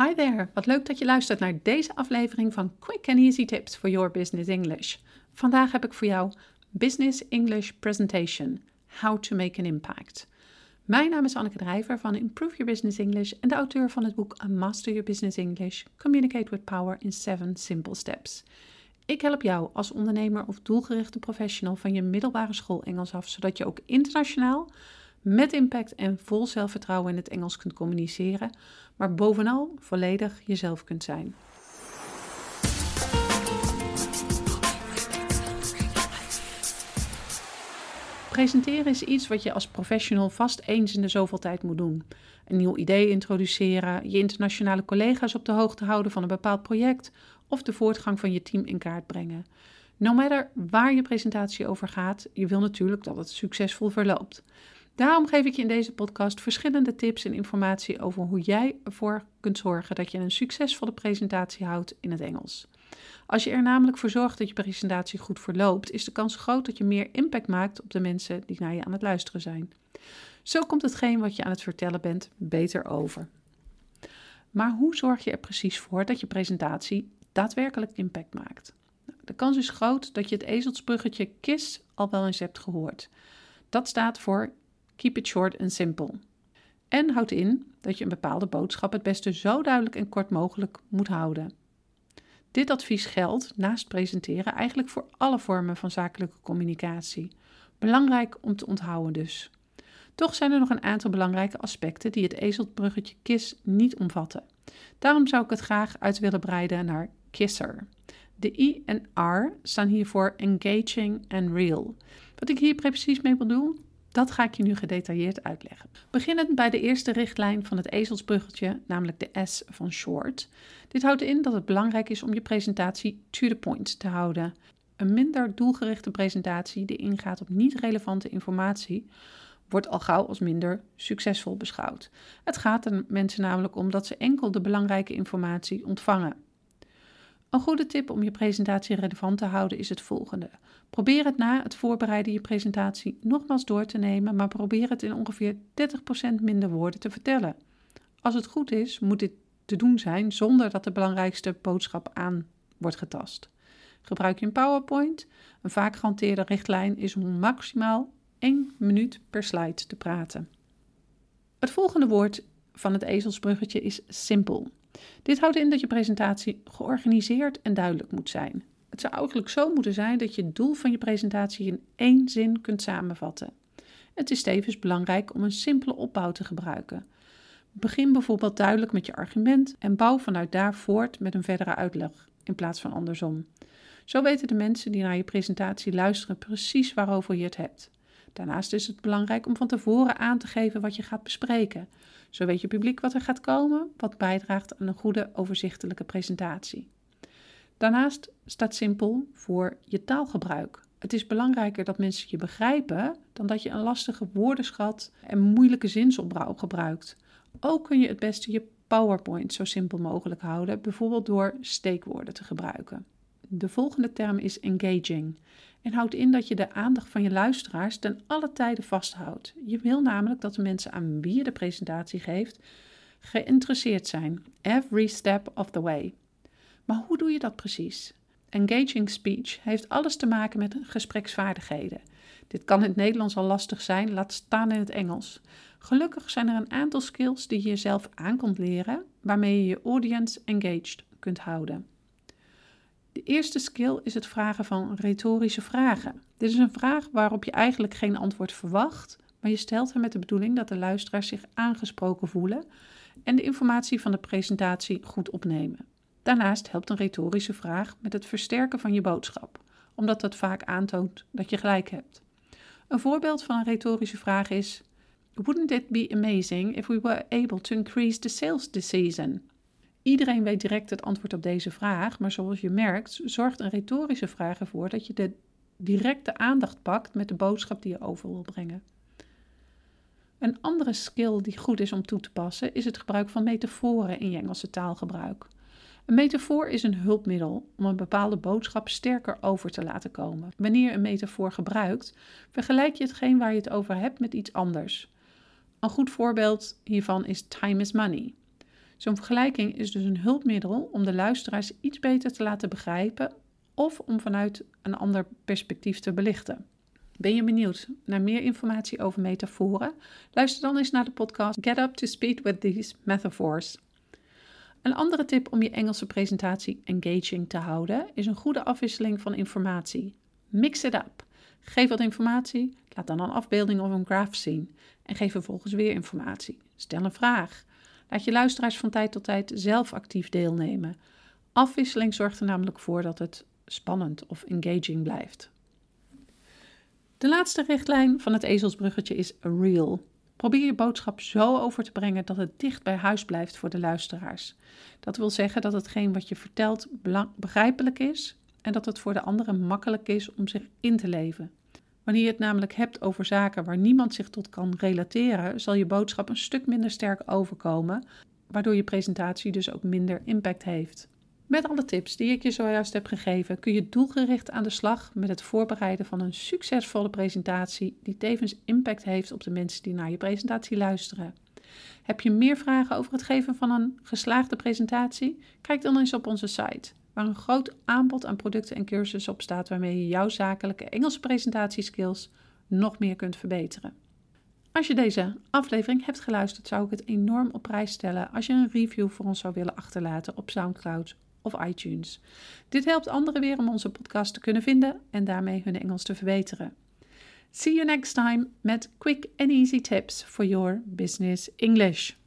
Hi there, wat leuk dat je luistert naar deze aflevering van Quick and Easy Tips for Your Business English. Vandaag heb ik voor jou Business English Presentation: How to Make an Impact. Mijn naam is Anneke Drijver van Improve Your Business English en de auteur van het boek Master Your Business English: Communicate with Power in 7 Simple Steps. Ik help jou als ondernemer of doelgerichte professional van je middelbare school Engels af, zodat je ook internationaal met impact en vol zelfvertrouwen in het Engels kunt communiceren, maar bovenal volledig jezelf kunt zijn. Presenteren is iets wat je als professional vast eens in de zoveel tijd moet doen. Een nieuw idee introduceren, je internationale collega's op de hoogte houden van een bepaald project of de voortgang van je team in kaart brengen. No matter waar je presentatie over gaat, je wil natuurlijk dat het succesvol verloopt. Daarom geef ik je in deze podcast verschillende tips en informatie over hoe jij ervoor kunt zorgen dat je een succesvolle presentatie houdt in het Engels. Als je er namelijk voor zorgt dat je presentatie goed verloopt, is de kans groot dat je meer impact maakt op de mensen die naar je aan het luisteren zijn. Zo komt hetgeen wat je aan het vertellen bent beter over. Maar hoe zorg je er precies voor dat je presentatie daadwerkelijk impact maakt? Nou, de kans is groot dat je het ezelsbruggetje KISS al wel eens hebt gehoord. Dat staat voor Keep it short and simple. En houdt in dat je een bepaalde boodschap het beste zo duidelijk en kort mogelijk moet houden. Dit advies geldt naast presenteren eigenlijk voor alle vormen van zakelijke communicatie. Belangrijk om te onthouden dus. Toch zijn er nog een aantal belangrijke aspecten die het ezelbruggetje KISS niet omvatten. Daarom zou ik het graag uit willen breiden naar KISSER. De I en R staan hier voor engaging en real. Wat ik hier precies mee bedoel, dat ga ik je nu gedetailleerd uitleggen. Beginnend bij de eerste richtlijn van het ezelsbruggetje, namelijk de S van short. Dit houdt in dat het belangrijk is om je presentatie to the point te houden. Een minder doelgerichte presentatie die ingaat op niet relevante informatie wordt al gauw als minder succesvol beschouwd. Het gaat er mensen namelijk om dat ze enkel de belangrijke informatie ontvangen. Een goede tip om je presentatie relevant te houden is het volgende. Probeer het na het voorbereiden je presentatie nogmaals door te nemen, maar probeer het in ongeveer 30% minder woorden te vertellen. Als het goed is, moet dit te doen zijn zonder dat de belangrijkste boodschap aan wordt getast. Gebruik je een PowerPoint? Een vaak gehanteerde richtlijn is om maximaal 1 minuut per slide te praten. Het volgende woord van het ezelsbruggetje is simpel. Dit houdt in dat je presentatie georganiseerd en duidelijk moet zijn. Het zou eigenlijk zo moeten zijn dat je het doel van je presentatie in één zin kunt samenvatten. Het is tevens belangrijk om een simpele opbouw te gebruiken. Begin bijvoorbeeld duidelijk met je argument en bouw vanuit daar voort met een verdere uitleg in plaats van andersom. Zo weten de mensen die naar je presentatie luisteren precies waarover je het hebt. Daarnaast is het belangrijk om van tevoren aan te geven wat je gaat bespreken. Zo weet je publiek wat er gaat komen, wat bijdraagt aan een goede overzichtelijke presentatie. Daarnaast staat simpel voor je taalgebruik. Het is belangrijker dat mensen je begrijpen dan dat je een lastige woordenschat en moeilijke zinsopbouw gebruikt. Ook kun je het beste je PowerPoint zo simpel mogelijk houden, bijvoorbeeld door steekwoorden te gebruiken. De volgende term is engaging en houdt in dat je de aandacht van je luisteraars ten alle tijde vasthoudt. Je wil namelijk dat de mensen aan wie je de presentatie geeft geïnteresseerd zijn, every step of the way. Maar hoe doe je dat precies? Engaging speech heeft alles te maken met gespreksvaardigheden. Dit kan in het Nederlands al lastig zijn, laat staan in het Engels. Gelukkig zijn er een aantal skills die je jezelf aan kunt leren, waarmee je je audience engaged kunt houden. De eerste skill is het vragen van retorische vragen. Dit is een vraag waarop je eigenlijk geen antwoord verwacht, maar je stelt hem met de bedoeling dat de luisteraars zich aangesproken voelen en de informatie van de presentatie goed opnemen. Daarnaast helpt een retorische vraag met het versterken van je boodschap, omdat dat vaak aantoont dat je gelijk hebt. Een voorbeeld van een retorische vraag is: Wouldn't it be amazing if we were able to increase the sales this season? Iedereen weet direct het antwoord op deze vraag, maar zoals je merkt, zorgt een retorische vraag ervoor dat je de directe aandacht pakt met de boodschap die je over wil brengen. Een andere skill die goed is om toe te passen is het gebruik van metaforen in je Engelse taalgebruik. Een metafoor is een hulpmiddel om een bepaalde boodschap sterker over te laten komen. Wanneer je een metafoor gebruikt, vergelijk je hetgeen waar je het over hebt met iets anders. Een goed voorbeeld hiervan is time is money. Zo'n vergelijking is dus een hulpmiddel om de luisteraars iets beter te laten begrijpen of om vanuit een ander perspectief te belichten. Ben je benieuwd naar meer informatie over metaforen? Luister dan eens naar de podcast Get Up to Speed with These Metaphors. Een andere tip om je Engelse presentatie engaging te houden is een goede afwisseling van informatie. Mix it up. Geef wat informatie, laat dan een afbeelding of een graph zien en geef vervolgens weer informatie. Stel een vraag. Laat je luisteraars van tijd tot tijd zelf actief deelnemen. Afwisseling zorgt er namelijk voor dat het spannend of engaging blijft. De laatste richtlijn van het ezelsbruggetje is real. Probeer je boodschap zo over te brengen dat het dicht bij huis blijft voor de luisteraars. Dat wil zeggen dat hetgeen wat je vertelt begrijpelijk is en dat het voor de anderen makkelijk is om zich in te leven. Wanneer je het namelijk hebt over zaken waar niemand zich tot kan relateren, zal je boodschap een stuk minder sterk overkomen, waardoor je presentatie dus ook minder impact heeft. Met alle tips die ik je zojuist heb gegeven, kun je doelgericht aan de slag met het voorbereiden van een succesvolle presentatie die tevens impact heeft op de mensen die naar je presentatie luisteren. Heb je meer vragen over het geven van een geslaagde presentatie? Kijk dan eens op onze site, waar een groot aanbod aan producten en cursussen op staat waarmee je jouw zakelijke Engelse presentatieskills nog meer kunt verbeteren. Als je deze aflevering hebt geluisterd, zou ik het enorm op prijs stellen als je een review voor ons zou willen achterlaten op SoundCloud of iTunes. Dit helpt anderen weer om onze podcast te kunnen vinden en daarmee hun Engels te verbeteren. See you next time met quick and easy tips for your business English.